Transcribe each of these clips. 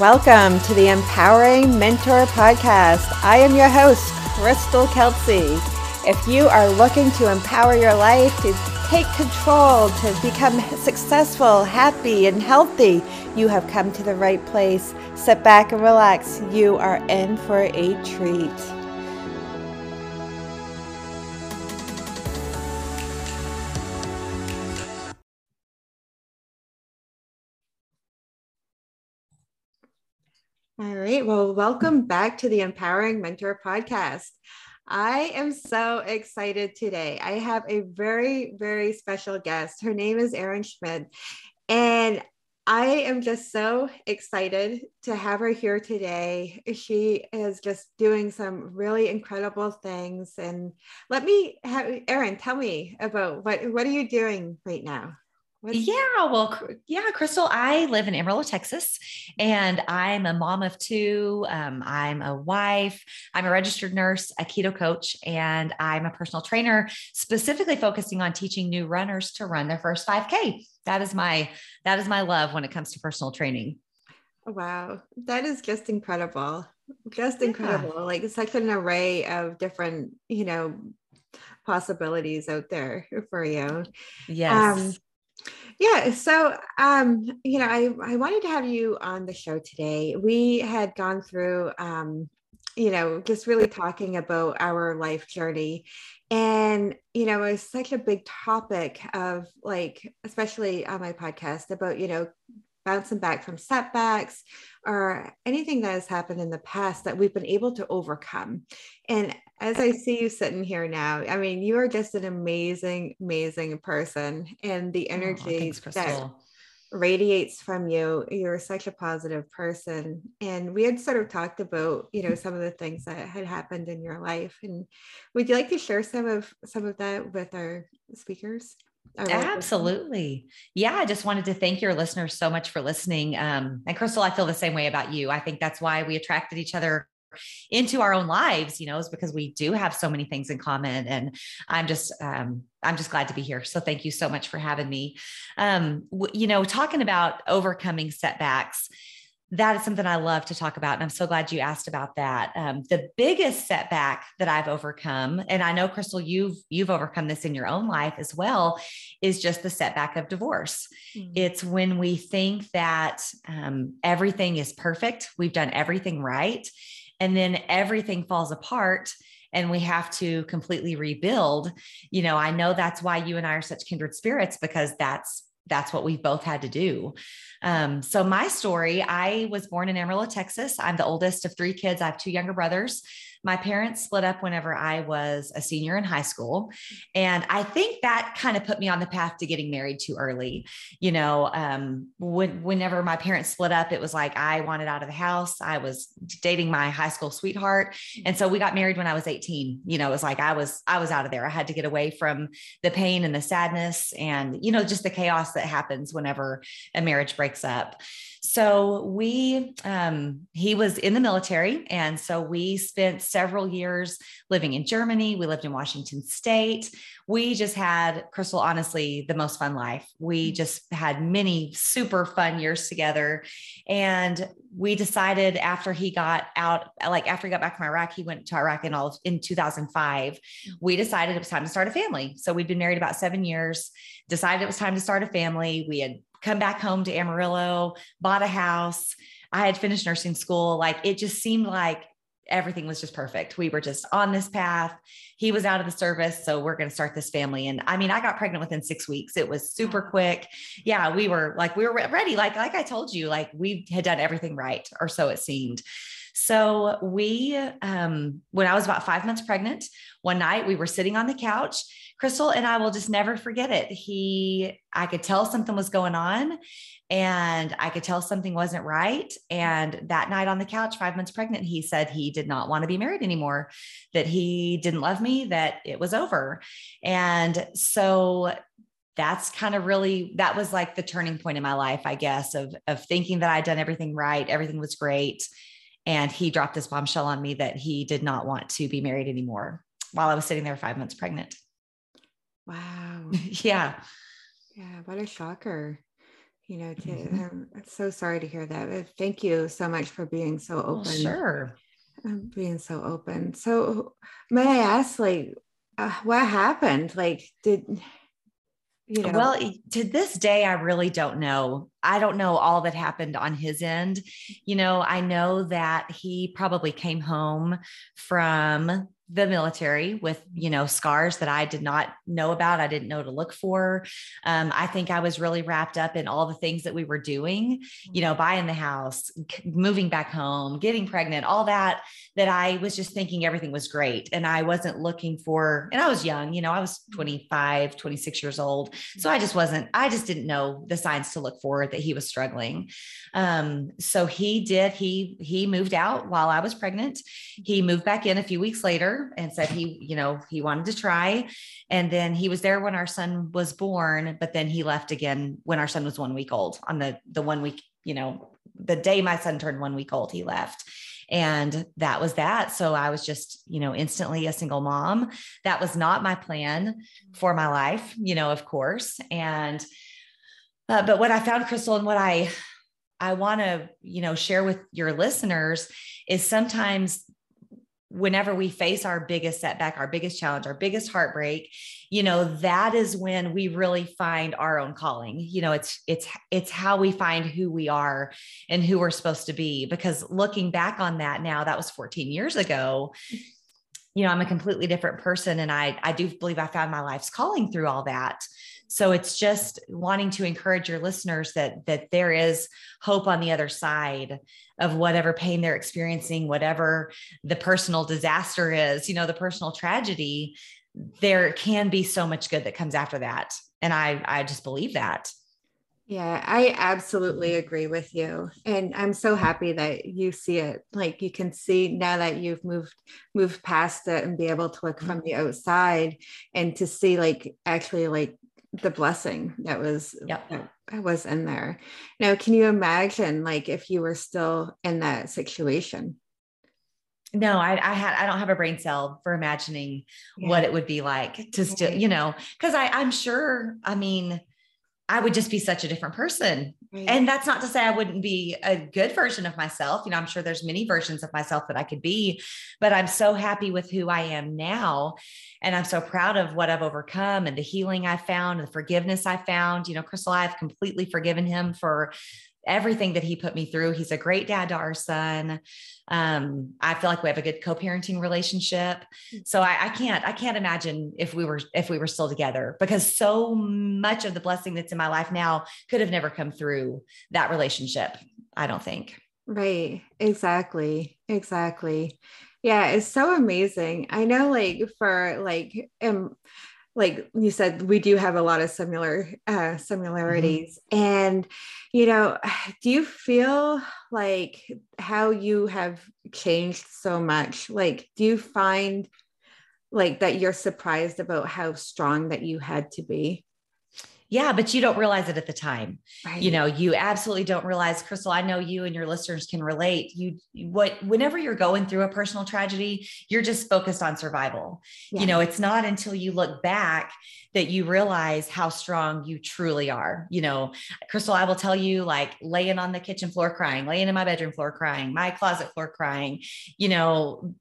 Welcome to the Empowering Mentor Podcast. I am your host, Crystal Kelsey. If you are looking to empower your life, to take control, to become successful, happy, and healthy, you have come to the right place. Sit back and relax. You are in for a treat. All right. Well, welcome back to the Empowering Mentor Podcast. I am so excited today. I have a very, very special guest. Her name is Erin Schmidt. And I am just so excited to have her here today. She is just doing some really incredible things. And let me have Erin, tell me about what, what are you doing right now? What's- yeah, well, yeah, Crystal, I live in Amarillo, Texas, and I'm a mom of two. Um, I'm a wife. I'm a registered nurse, a keto coach, and I'm a personal trainer, specifically focusing on teaching new runners to run their first 5K. That is my that is my love when it comes to personal training. Wow, that is just incredible. Just incredible. Yeah. Like such an array of different, you know, possibilities out there for you. Yes. Um, yeah. So, um, you know, I, I wanted to have you on the show today. We had gone through, um, you know, just really talking about our life journey. And, you know, it was such a big topic of like, especially on my podcast about, you know, bouncing back from setbacks or anything that has happened in the past that we've been able to overcome. And as I see you sitting here now, I mean, you are just an amazing, amazing person. And the energy oh, thanks, that radiates from you, you're such a positive person. And we had sort of talked about, you know, some of the things that had happened in your life. And would you like to share some of some of that with our speakers? Absolutely. Yeah. I just wanted to thank your listeners so much for listening. Um, and Crystal, I feel the same way about you. I think that's why we attracted each other into our own lives, you know, is because we do have so many things in common. And I'm just, um, I'm just glad to be here. So thank you so much for having me. Um, w- you know, talking about overcoming setbacks that is something I love to talk about. And I'm so glad you asked about that. Um, the biggest setback that I've overcome, and I know Crystal, you've you've overcome this in your own life as well, is just the setback of divorce. Mm-hmm. It's when we think that um, everything is perfect, we've done everything right, and then everything falls apart and we have to completely rebuild. You know, I know that's why you and I are such kindred spirits because that's that's what we've both had to do. Um, so my story, I was born in Amarillo, Texas. I'm the oldest of three kids. I have two younger brothers. My parents split up whenever I was a senior in high school. And I think that kind of put me on the path to getting married too early. You know, um, when, whenever my parents split up, it was like I wanted out of the house. I was dating my high school sweetheart. And so we got married when I was 18. You know, it was like I was, I was out of there. I had to get away from the pain and the sadness and, you know, just the chaos that happens whenever a marriage breaks up. So we, um, he was in the military. And so we spent several years living in Germany. We lived in Washington State. We just had, Crystal, honestly, the most fun life. We mm. just had many super fun years together. And we decided after he got out, like after he got back from Iraq, he went to Iraq in all of, in 2005. Mm. We decided it was time to start a family. So we'd been married about seven years, decided it was time to start a family. We had come back home to Amarillo, bought a house. I had finished nursing school. Like it just seemed like everything was just perfect. We were just on this path. He was out of the service. So we're going to start this family. And I mean, I got pregnant within six weeks. It was super quick. Yeah. We were like, we were ready. Like, like I told you, like we had done everything right or so it seemed. So we, um, when I was about five months pregnant, one night we were sitting on the couch Crystal and I will just never forget it. He, I could tell something was going on and I could tell something wasn't right. And that night on the couch, five months pregnant, he said he did not want to be married anymore, that he didn't love me, that it was over. And so that's kind of really that was like the turning point in my life, I guess, of of thinking that I'd done everything right, everything was great. And he dropped this bombshell on me that he did not want to be married anymore while I was sitting there five months pregnant. Wow. yeah. Yeah. What a shocker. you know to mm-hmm. i'm so sorry to hear that thank you so much for being so open well, sure um, being so open so may i ask like uh, what happened like did you know well to this day i really don't know i don't know all that happened on his end you know i know that he probably came home from the military with you know scars that i did not know about i didn't know to look for. Um, i think i was really wrapped up in all the things that we were doing you know buying the house moving back home getting pregnant all that that i was just thinking everything was great. And i wasn't looking for and i was young you know i was 25 26 years old. So i just wasn't i just didn't know the signs to look for that he was struggling. Um, so he did he he moved out while i was pregnant. He moved back in a few weeks later and said he, you know, he wanted to try. And then he was there when our son was born, but then he left again when our son was one week old on the, the one week, you know, the day my son turned one week old, he left. And that was that. So I was just, you know, instantly a single mom. That was not my plan for my life, you know, of course. And, uh, but what I found, Crystal, and what I, I want to, you know, share with your listeners is sometimes whenever we face our biggest setback, our biggest challenge, our biggest heartbreak, you know, that is when we really find our own calling. You know, it's it's it's how we find who we are and who we're supposed to be because looking back on that now, that was 14 years ago. You know, I'm a completely different person and I I do believe I found my life's calling through all that. So it's just wanting to encourage your listeners that that there is hope on the other side of whatever pain they're experiencing, whatever the personal disaster is, you know, the personal tragedy, there can be so much good that comes after that. And I I just believe that. Yeah, I absolutely agree with you. And I'm so happy that you see it. Like you can see now that you've moved moved past it and be able to look from the outside and to see like actually like the blessing that was yep. that was in there. Now, can you imagine like if you were still in that situation? No, I, I had I don't have a brain cell for imagining yeah. what it would be like to still, you know, because I I'm sure, I mean, I would just be such a different person. Right. And that's not to say I wouldn't be a good version of myself. You know, I'm sure there's many versions of myself that I could be, but I'm so happy with who I am now. And I'm so proud of what I've overcome and the healing I found, and the forgiveness I found. You know, Crystal, I've completely forgiven him for everything that he put me through. He's a great dad to our son. Um, I feel like we have a good co-parenting relationship. So I, I, can't, I can't imagine if we were, if we were still together because so much of the blessing that's in my life now could have never come through that relationship. I don't think. Right. Exactly. Exactly. Yeah. It's so amazing. I know like for like, um, like you said we do have a lot of similar uh, similarities mm-hmm. and you know do you feel like how you have changed so much like do you find like that you're surprised about how strong that you had to be yeah, but you don't realize it at the time. Right. You know, you absolutely don't realize, Crystal. I know you and your listeners can relate. You, what, whenever you're going through a personal tragedy, you're just focused on survival. Yeah. You know, it's not until you look back that you realize how strong you truly are. You know, Crystal, I will tell you, like laying on the kitchen floor crying, laying in my bedroom floor crying, my closet floor crying, you know,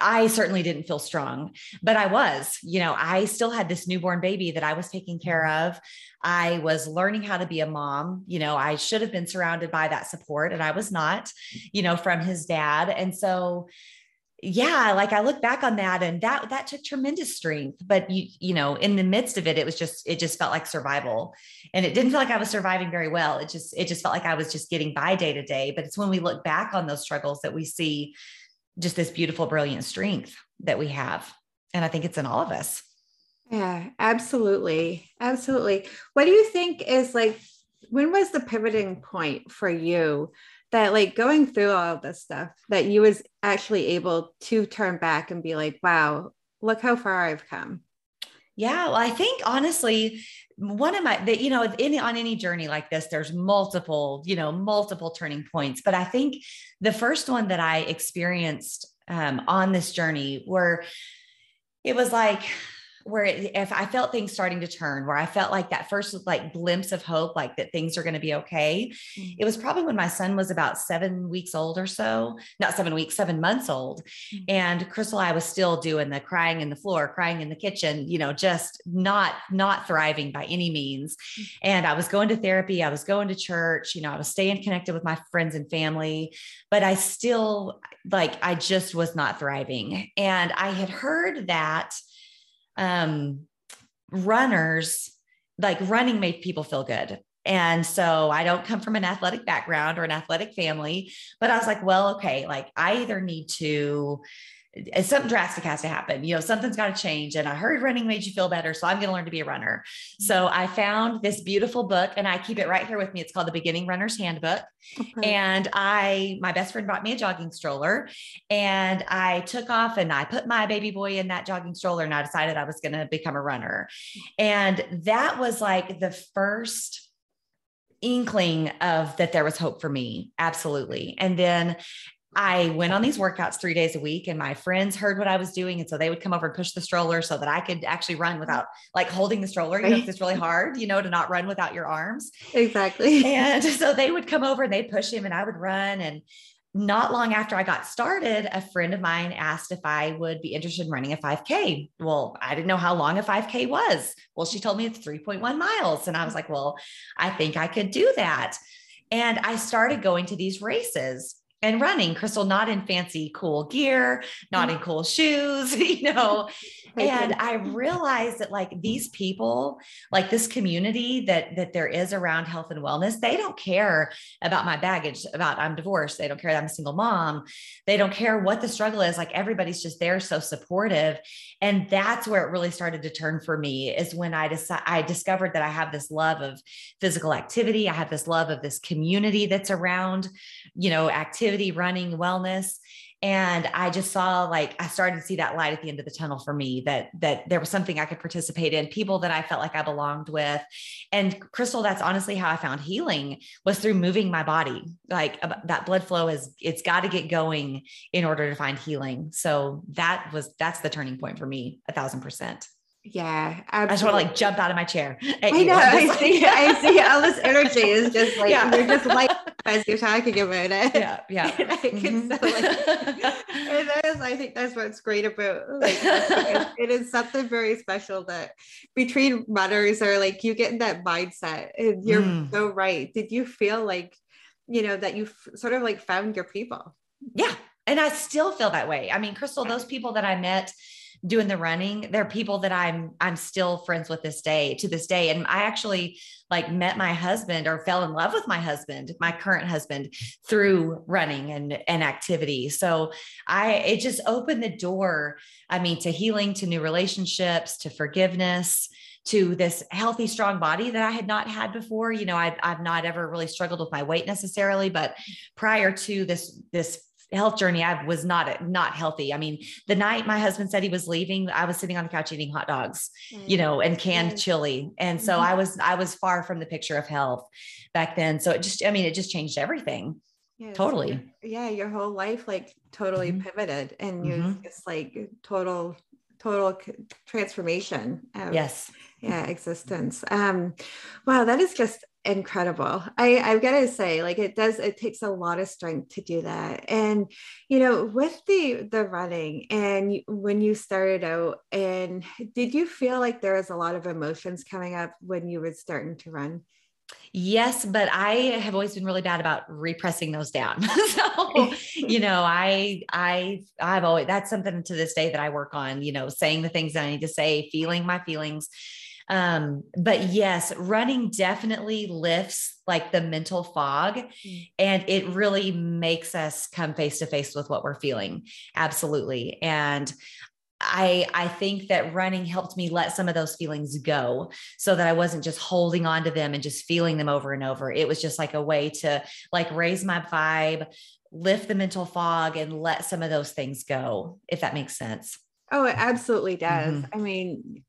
I certainly didn't feel strong, but I was, you know, I still had this newborn baby that I was taking care of. I was learning how to be a mom. You know, I should have been surrounded by that support and I was not, you know, from his dad. And so, yeah, like I look back on that and that that took tremendous strength, but you you know, in the midst of it it was just it just felt like survival. And it didn't feel like I was surviving very well. It just it just felt like I was just getting by day to day, but it's when we look back on those struggles that we see just this beautiful, brilliant strength that we have. And I think it's in all of us. Yeah, absolutely. Absolutely. What do you think is like, when was the pivoting point for you that like going through all of this stuff that you was actually able to turn back and be like, wow, look how far I've come? Yeah, well, I think honestly, one of my that you know in, on any journey like this there's multiple you know multiple turning points. But i think the first one that i experienced um, on this journey where it was like where it, if I felt things starting to turn, where I felt like that first like glimpse of hope, like that things are going to be okay. Mm-hmm. It was probably when my son was about seven weeks old or so, not seven weeks, seven months old. Mm-hmm. And Crystal, I was still doing the crying in the floor, crying in the kitchen, you know, just not, not thriving by any means. Mm-hmm. And I was going to therapy. I was going to church, you know, I was staying connected with my friends and family, but I still like, I just was not thriving. And I had heard that um, runners, like running made people feel good. And so I don't come from an athletic background or an athletic family, but I was like, well, okay, like I either need to something drastic has to happen. You know, something's got to change. And I heard running made you feel better. So I'm going to learn to be a runner. So mm-hmm. I found this beautiful book and I keep it right here with me. It's called The Beginning Runner's Handbook. And I, my best friend bought me a jogging stroller and I took off and I put my baby boy in that jogging stroller and I decided I was going to become a runner. And that was like the first inkling of that there was hope for me absolutely and then I went on these workouts three days a week, and my friends heard what I was doing. And so they would come over and push the stroller so that I could actually run without like holding the stroller. You know, it's really hard, you know, to not run without your arms. Exactly. And so they would come over and they'd push him, and I would run. And not long after I got started, a friend of mine asked if I would be interested in running a 5K. Well, I didn't know how long a 5K was. Well, she told me it's 3.1 miles. And I was like, well, I think I could do that. And I started going to these races and running crystal not in fancy cool gear not mm. in cool shoes you know and i realized that like these people like this community that that there is around health and wellness they don't care about my baggage about i'm divorced. They don't care that i'm a single mom. They don't care what the struggle is. Like everybody's just there so supportive. And that's where it really started to turn for me is when i decided i discovered that i have this love of physical activity. I have this love of this community that's around you know activity running wellness and i just saw like i started to see that light at the end of the tunnel for me that that there was something i could participate in people that i felt like i belonged with. And crystal that's honestly how i found healing was through moving my body. Like that blood flow is it's got to get going in order to find healing. So that was that's the turning point for me a thousand percent yeah, absolutely. I just want to like jump out of my chair. I know. I like, see. I see. All this energy is just like yeah. you're just like as you're talking about it. Yeah, yeah. And I can mm-hmm. so like, that is, I think that's what's great about like it is something very special that between runners or like you get in that mindset. And you're mm. so right. Did you feel like you know that you sort of like found your people? Yeah, and I still feel that way. I mean, Crystal, those people that I met doing the running they're people that i'm i'm still friends with this day to this day and i actually like met my husband or fell in love with my husband my current husband through running and and activity so i it just opened the door i mean to healing to new relationships to forgiveness to this healthy, strong body that I had not had before. You know, I've, I've not ever really struggled with my weight necessarily, but prior to this, this health journey, I was not not healthy. I mean, the night my husband said he was leaving, I was sitting on the couch eating hot dogs, mm-hmm. you know, and canned mm-hmm. chili. And so mm-hmm. I was I was far from the picture of health back then. So it just I mean, it just changed everything. Yes. Totally. Yeah, your whole life like totally mm-hmm. pivoted and you mm-hmm. just like total total transformation of, yes yeah existence um wow that is just incredible. I i've got to say like it does it takes a lot of strength to do that. And you know with the the running and when you started out and did you feel like there was a lot of emotions coming up when you were starting to run? Yes, but I have always been really bad about repressing those down. so, you know, I I I've always that's something to this day that I work on, you know, saying the things that I need to say, feeling my feelings, um, but yes, running definitely lifts like the mental fog mm. and it really makes us come face to face with what we're feeling. Absolutely. And I I think that running helped me let some of those feelings go so that I wasn't just holding on to them and just feeling them over and over. It was just like a way to like raise my vibe, lift the mental fog and let some of those things go, if that makes sense. Oh, it absolutely does. Mm-hmm. I mean,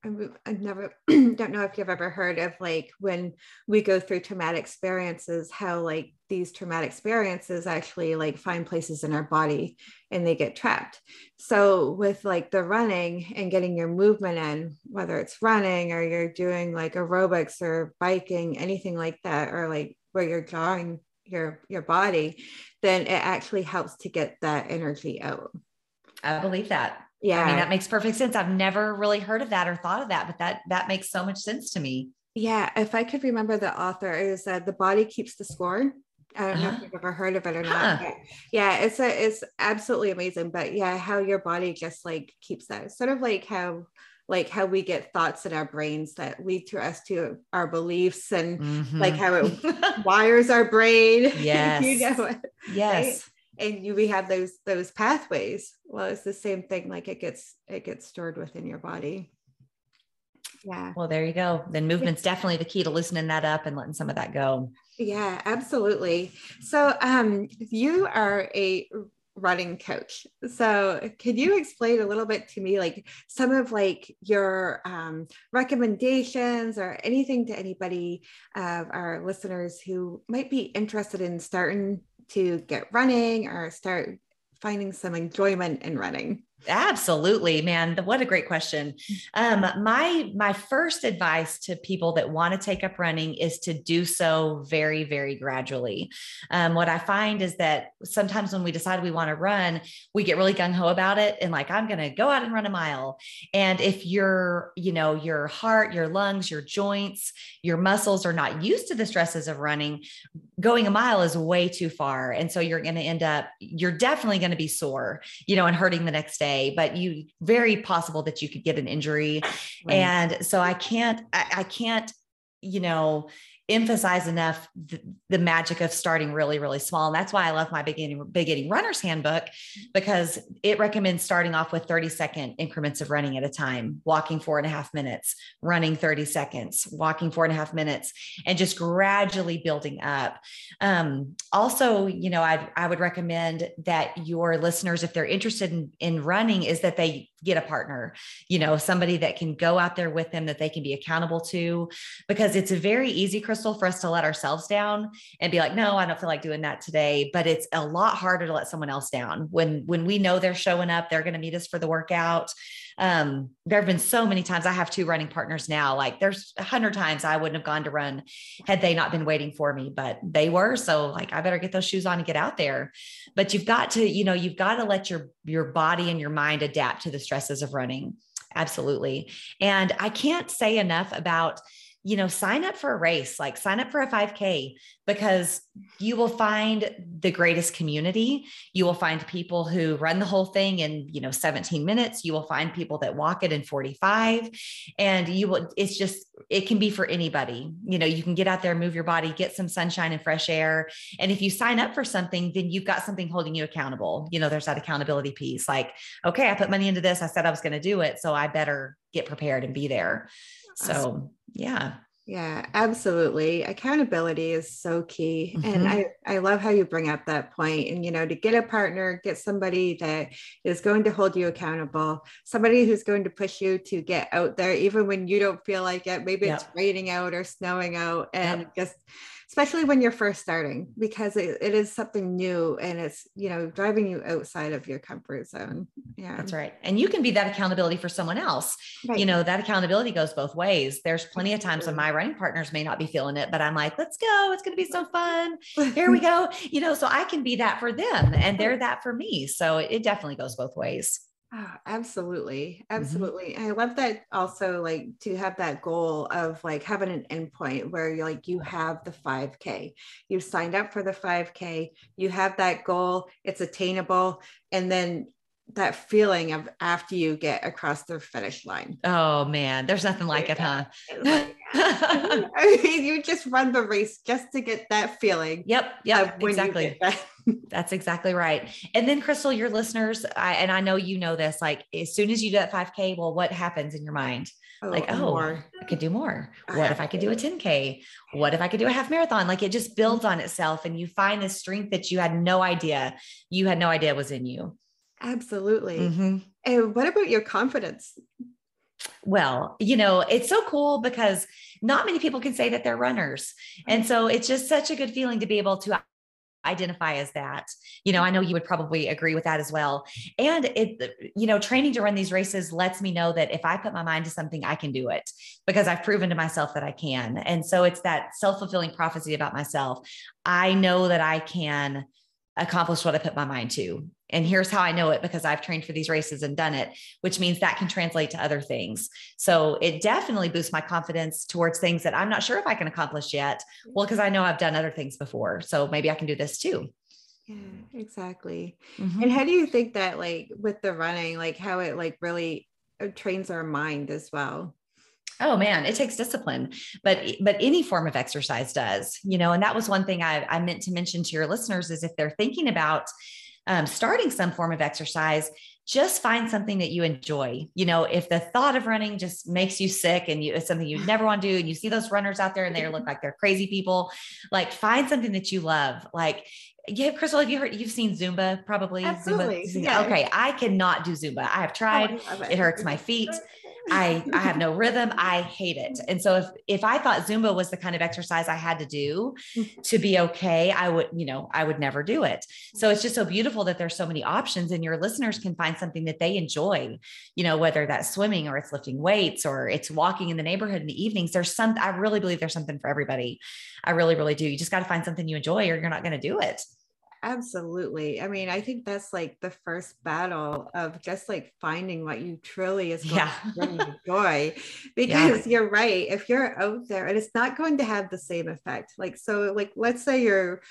I, never don't know if you've ever heard of like when we go through traumatic experiences, how like these traumatic experiences actually like find places in our body and they get trapped. So with like the running and getting your movement in, whether it's running or you're doing like aerobics or biking, anything like that, or like where you're drawing your your body, then it actually helps to get that energy out. I believe that. Yeah. I mean, that makes perfect sense. I've never really heard of that or thought of that, but that that makes so much sense to me. Yeah. If I could remember the author, is that the body keeps the score. I don't uh-huh. know if uh-huh. you've ever heard of it or not. Huh. yeah, it's a it's absolutely amazing. But yeah, how your body just like keeps that sort of like how like how we get thoughts in our brains that lead to us to our beliefs and mm-hmm. like how it wires our brain. Yes. you know, yes. Right? And you we have those those pathways. Well it's the same thing like it gets it gets stored within your body. Yeah. Well there you go. Then movement's definitely the key to loosening that up and letting some of that go. Yeah absolutely. So um you are a running coach. So could you explain a little bit to me like some of like your um, recommendations or anything to anybody of our listeners who might be interested in starting to get running or start finding some enjoyment in running? Absolutely, man. What a great question. Um, my my first advice to people that want to take up running is to do so very, very gradually. Um, what I find is that sometimes when we decide we want to run, we get really gung ho about it and like I'm going to go out and run a mile. And if your, you know, your heart, your lungs, your joints, your muscles are not used to the stresses of running, going a mile is way too far, and so you're going to end up. You're definitely going to be sore, you know, and hurting the next day but you very possible that you could get an injury. Right. And so I can't, I, I can't, you know, emphasize enough the, the, magic of starting really, really small. And that's why I love my beginning beginning runner's handbook because it recommends starting off with 30 second increments of running at a time, walking four and a half minutes, running 30 seconds, walking four and a half minutes, and just gradually building up. Um, also, you know, I I would recommend that your listeners, if they're interested in, in running, is that they get a partner, you know, somebody that can go out there with them that they can be accountable to, because it's a very easy, Crystal, for us to let ourselves down and be like, no, I don't feel like doing that today. But it's a lot harder to let someone else down when when we know they're showing up, they're going to meet us for the workout um, there have been so many times I have two running partners now. Like there's a hundred times I wouldn't have gone to run had they not been waiting for me, but they were. So like I better get those shoes on and get out there. But you've got to, you know, you've got to let your your body and your mind adapt to the stresses of running. Absolutely. And I can't say enough about you know, sign up for a race, like sign up for a 5K because you will find the greatest community. You will find people who run the whole thing in, you know, 17 minutes. You will find people that walk it in 45. And you will, it's just, it can be for anybody. You know, you can get out there, move your body, get some sunshine and fresh air. And if you sign up for something, then you've got something holding you accountable. You know, there's that accountability piece like, okay, I put money into this. I said I was going to do it. So I better get prepared and be there. So, yeah. Yeah, absolutely. Accountability is so key. Mm-hmm. And I, I love how you bring up that point. And, you know, to get a partner, get somebody that is going to hold you accountable, somebody who's going to push you to get out there, even when you don't feel like it. Maybe yep. it's raining out or snowing out, and yep. just especially when you're first starting because it, it is something new and it's you know driving you outside of your comfort zone. Yeah. That's right. And you can be that accountability for someone else. Right. you know that accountability goes both ways. There's plenty of times when my running partners may not be feeling it but i'm like let's go. It's going to be so fun. Here we go. You know so i can be that for them and they're that for me. So it definitely goes both ways Oh, absolutely. Mm-hmm. Absolutely. Mm-hmm. I love that also like to have that goal of like having an endpoint where you're like you have the 5k. You signed up for the 5k, you have that goal, it's attainable and then that feeling of after you get across the finish line. Oh man, there's nothing like it, huh? Like, I mean, you just run the race just to get that feeling. Yep. Yep. Exactly. That's exactly right. And then Crystal, your listeners, I, and I know you know this, like as soon as you do that 5K, well, what happens in your mind? Oh, like, oh, more. I could do more. What if I could do a 10K? What if I could do a half marathon? Like it just builds on itself and you find this strength that you had no idea, you had no idea was in you. Absolutely. Mm-hmm. And what about your confidence? Well, you know, it's so cool because not many people can say that they're runners. And so it's just such a good feeling to be able to identify as that. You know, I know you would probably agree with that as well. And it, you know, training to run these races lets me know that if I put my mind to something, I can do it because I've proven to myself that I can. And so it's that self fulfilling prophecy about myself. I know that I can accomplish what I put my mind to. And here's how I know it because I've trained for these races and done it, which means that can translate to other things. So it definitely boosts my confidence towards things that I'm not sure if I can accomplish yet. Well, because I know I've done other things before. So maybe I can do this too. Yeah, exactly. Mm-hmm. And how do you think that, like, with the running, like, how it like really uh, trains our mind as well? oh man it takes discipline but but any form of exercise does you know and that was one thing I, I meant to mention to your listeners is if they're thinking about um, starting some form of exercise just find something that you enjoy you know if the thought of running just makes you sick and you, it's something you never want to do and you see those runners out there and they look like they're crazy people like find something that you love like yeah, Crystal, have you heard? You've seen Zumba, probably. Absolutely. Zumba. Yeah. Okay, I cannot do Zumba. I have tried. Oh, it. it hurts my feet. I I have no rhythm. I hate it. And so if if I thought Zumba was the kind of exercise I had to do mm-hmm. to be okay, I would, you know, I would never do it. So it's just so beautiful that there's so many options and your listeners can find something that they enjoy, you know, whether that's swimming or it's lifting weights or it's walking in the neighborhood in the evenings. There's some I really believe there's something for everybody. I really, really do. You just got to find something you enjoy or you're not going to do it. Absolutely. I mean, I think that's like the first battle of just like finding what you truly is going yeah. to bring you joy. Because yeah. you're right. If you're out there and it's not going to have the same effect. Like, so like let's say you're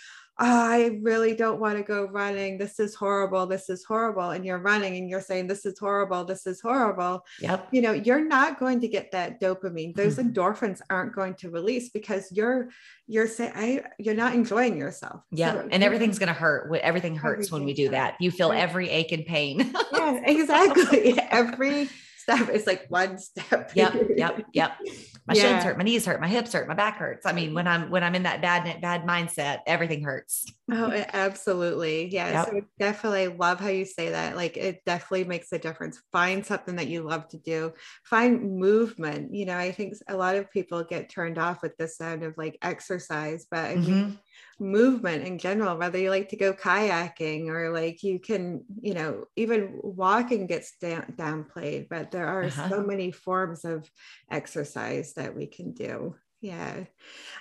I really don't want to go running. This is horrible. This is horrible. And you're running and you're saying, This is horrible. This is horrible. Yep. You know, you're not going to get that dopamine. Those mm-hmm. endorphins aren't going to release because you're you're saying I you're not enjoying yourself. Yeah. So, and everything's gonna hurt. Everything hurts everything when we do that. You feel every ache and pain. yeah, exactly. every step is like one step. Yep. Yep. Yep my yeah. shins hurt, my knees hurt, my hips hurt, my back hurts. I mean, when I'm when I'm in that bad bad mindset, everything hurts. Oh, absolutely. Yeah. Yep. So definitely love how you say that. Like it definitely makes a difference. Find something that you love to do. Find movement. You know, I think a lot of people get turned off with the sound of like exercise, but I mm-hmm. Movement in general, whether you like to go kayaking or like you can, you know, even walking gets down, downplayed, but there are uh-huh. so many forms of exercise that we can do. Yeah.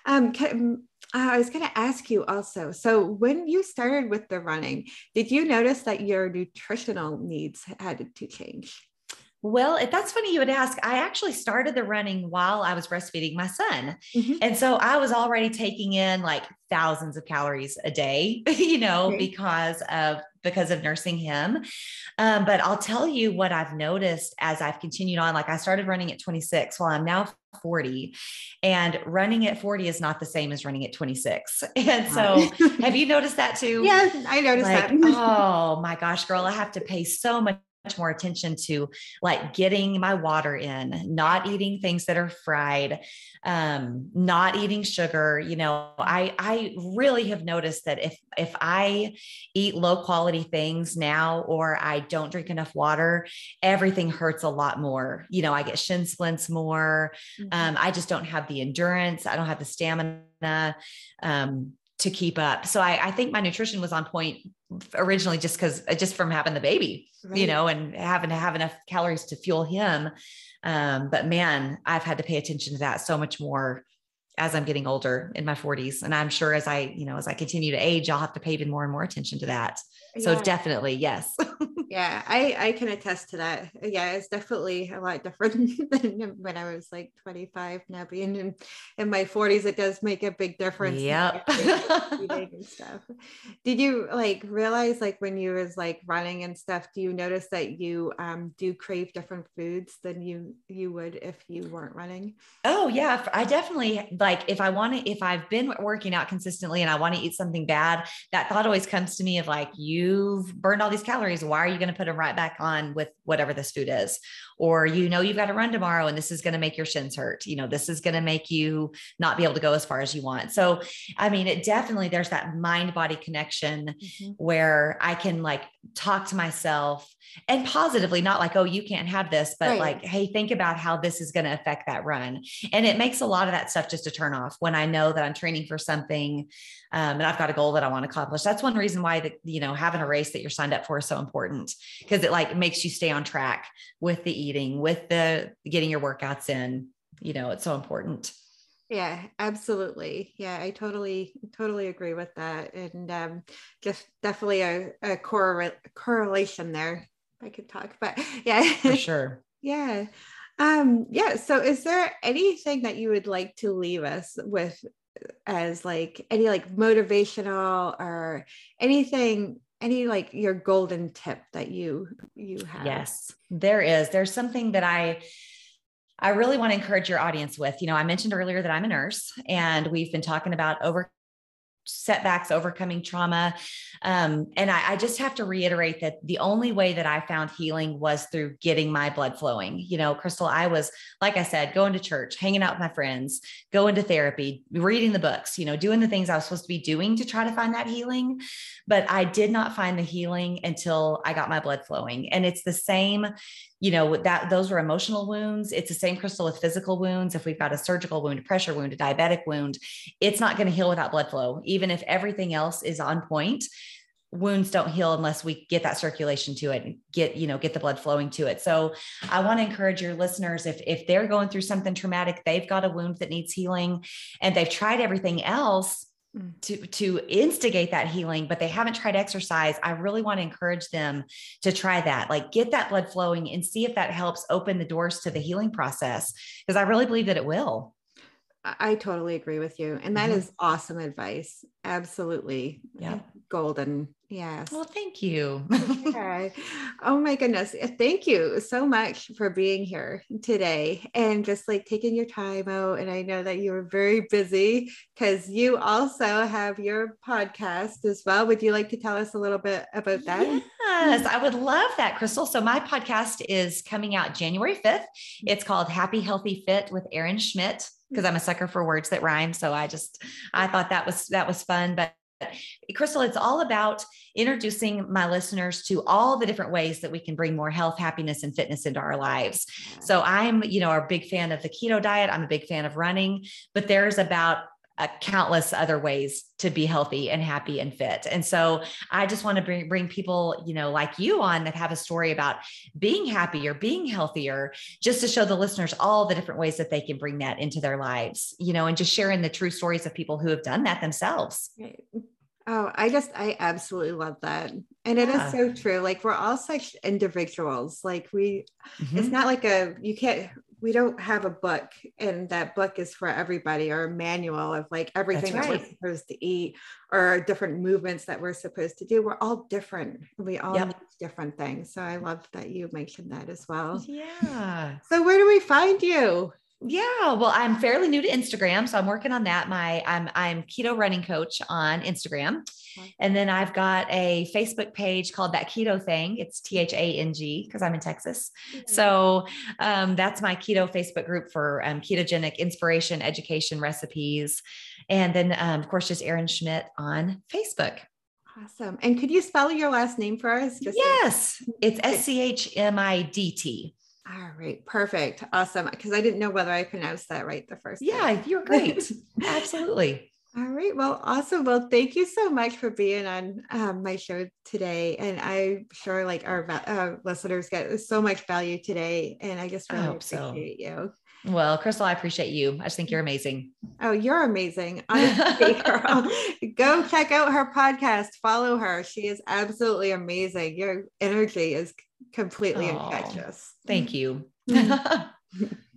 Um, can, I was going to ask you also. So, when you started with the running, did you notice that your nutritional needs had to change? Well, if that's funny you would ask, I actually started the running while I was breastfeeding my son. Mm-hmm. And so I was already taking in like thousands of calories a day, you know, okay. because of because of nursing him. Um, but I'll tell you what I've noticed as I've continued on. Like I started running at 26 while I'm now 40 and running at 40 is not the same as running at 26 and so have you noticed that too yes i noticed like, that oh my gosh girl i have to pay so much more attention to like getting my water in, not eating things that are fried, um, not eating sugar. You know, I I really have noticed that if if I eat low quality things now or I don't drink enough water, everything hurts a lot more. You know, I get shin splints more. Mm-hmm. Um, I just don't have the endurance. I don't have the stamina. Um, to keep up. So I, I, think my nutrition was on point originally just because uh, just from having the baby, right. you know, and having to have enough calories to fuel him. Um, but man, I've had to pay attention to that so much more as I'm getting older in my 40s. And I'm sure as I, you know, as I continue to age, I'll have to pay even more and more attention to that. So yeah. definitely, yes. yeah, I I can attest to that. Yeah, it's definitely a lot different than when I was like 25. Now being in, in my 40s, it does make a big difference. Yeah. and stuff. Did you like realize like when you was like running and stuff? Do you notice that you um do crave different foods than you you would if you weren't running? Oh yeah, I definitely like if I want to if I've been working out consistently and I want to eat something bad, that thought always comes to me of like you've burned all these calories. Why are you going to put them right back on with whatever this food is? Or you know you've got to run tomorrow and this is going to make your shins hurt. You know, this is going to make you not be able to go as far as you want. So, I mean, it definitely there's that mind body connection mm-hmm. where I can like talk to myself and positively, not like, oh, you can't have this, but right. like, hey, think about how this is going to affect that run. And it makes a lot of that stuff just to turn off when I know that I'm training for something um, and I've got a goal that I want to accomplish. That's one reason why the, you know, having a race that you're signed up for is so important because it like makes you stay on track with the eating, with the getting your workouts in. You know, it's so important. Yeah, absolutely. Yeah, I totally, totally agree with that. And um, just definitely a, a correl- correlation there. I could talk, but yeah, for sure. yeah. Um, yeah. So is there anything that you would like to leave us with as like any like motivational or anything any like your golden tip that you you have yes there is there's something that i I really want to encourage your audience with. You know, I mentioned earlier that I'm a nurse and we've been talking about over setbacks, overcoming trauma. Um, and I, I, just have to reiterate that the only way that I found healing was through getting my blood flowing. You know, Crystal, I was, like I said, going to church, hanging out with my friends, going to therapy, reading the books, you know, doing the things I was supposed to be doing to try to find that healing. But I did not find the healing until I got my blood flowing. And it's the same you know that those were emotional wounds it's the same crystal with physical wounds if we've got a surgical wound a pressure wound a diabetic wound it's not going to heal without blood flow even if everything else is on point wounds don't heal unless we get that circulation to it and get you know get the blood flowing to it. So i want to encourage your listeners if if they're going through something traumatic they've got a wound that needs healing and they've tried everything else Mm. to to instigate that healing but they haven't tried exercise i really want to encourage them to try that. Like get that blood flowing and see if that helps open the doors to the healing process because i really believe that it will i totally agree with you and that mm-hmm. is awesome advice absolutely yeah golden Yes. Well, thank you. okay. Oh my goodness. Thank you so much for being here today and just like taking your time out. And I know that you are very busy because you also have your podcast as well. Would you like to tell us a little bit about that? Yes, I would love that, Crystal. So my podcast is coming out January 5th. It's called Happy Healthy Fit with Erin Schmidt because I'm a sucker for words that rhyme. So I just I thought that was that was fun. But Crystal, it's all about introducing my listeners to all the different ways that we can bring more health, happiness, and fitness into our lives. So I'm, you know, a big fan of the keto diet. I'm a big fan of running, but there's about uh, countless other ways to be healthy and happy and fit. And so I just want to bring bring people, you know, like you on that have a story about being happier, being healthier, just to show the listeners all the different ways that they can bring that into their lives, you know, and just sharing the true stories of people who have done that themselves. Oh, I just, I absolutely love that. And it yeah. is so true. Like, we're all such individuals. Like, we, mm-hmm. it's not like a, you can't, we don't have a book and that book is for everybody or a manual of like everything right. that we're supposed to eat or different movements that we're supposed to do. We're all different. We all yep. need different things. So I love that you mentioned that as well. Yeah. So where do we find you? Yeah, well, I'm fairly new to Instagram, so I'm working on that. My I'm I'm keto running coach on Instagram. And then I've got a Facebook page called that keto thang. It's T H A N G because I'm in Texas. Mm-hmm. So um, that's my keto Facebook group for um, ketogenic inspiration, education, recipes. And then, um, of course, just Erin Schmidt on Facebook. Awesome. And could you spell your last name for us? Just yes, so- it's S C H M I D T. All right, perfect. Awesome. Because I didn't know whether I pronounced that right the first yeah, time. Yeah, you're great. Absolutely. All right. Well, awesome. Well, thank you so much for being on um, my show today. And I'm sure like our uh, listeners get so much value today. And I just really I appreciate so. you. Well, Crystal, I appreciate you. I just think you're amazing. Oh, you're amazing. girl. Go check out her podcast. Follow her. She is absolutely amazing. Your energy is completely oh, infectious. Thank you.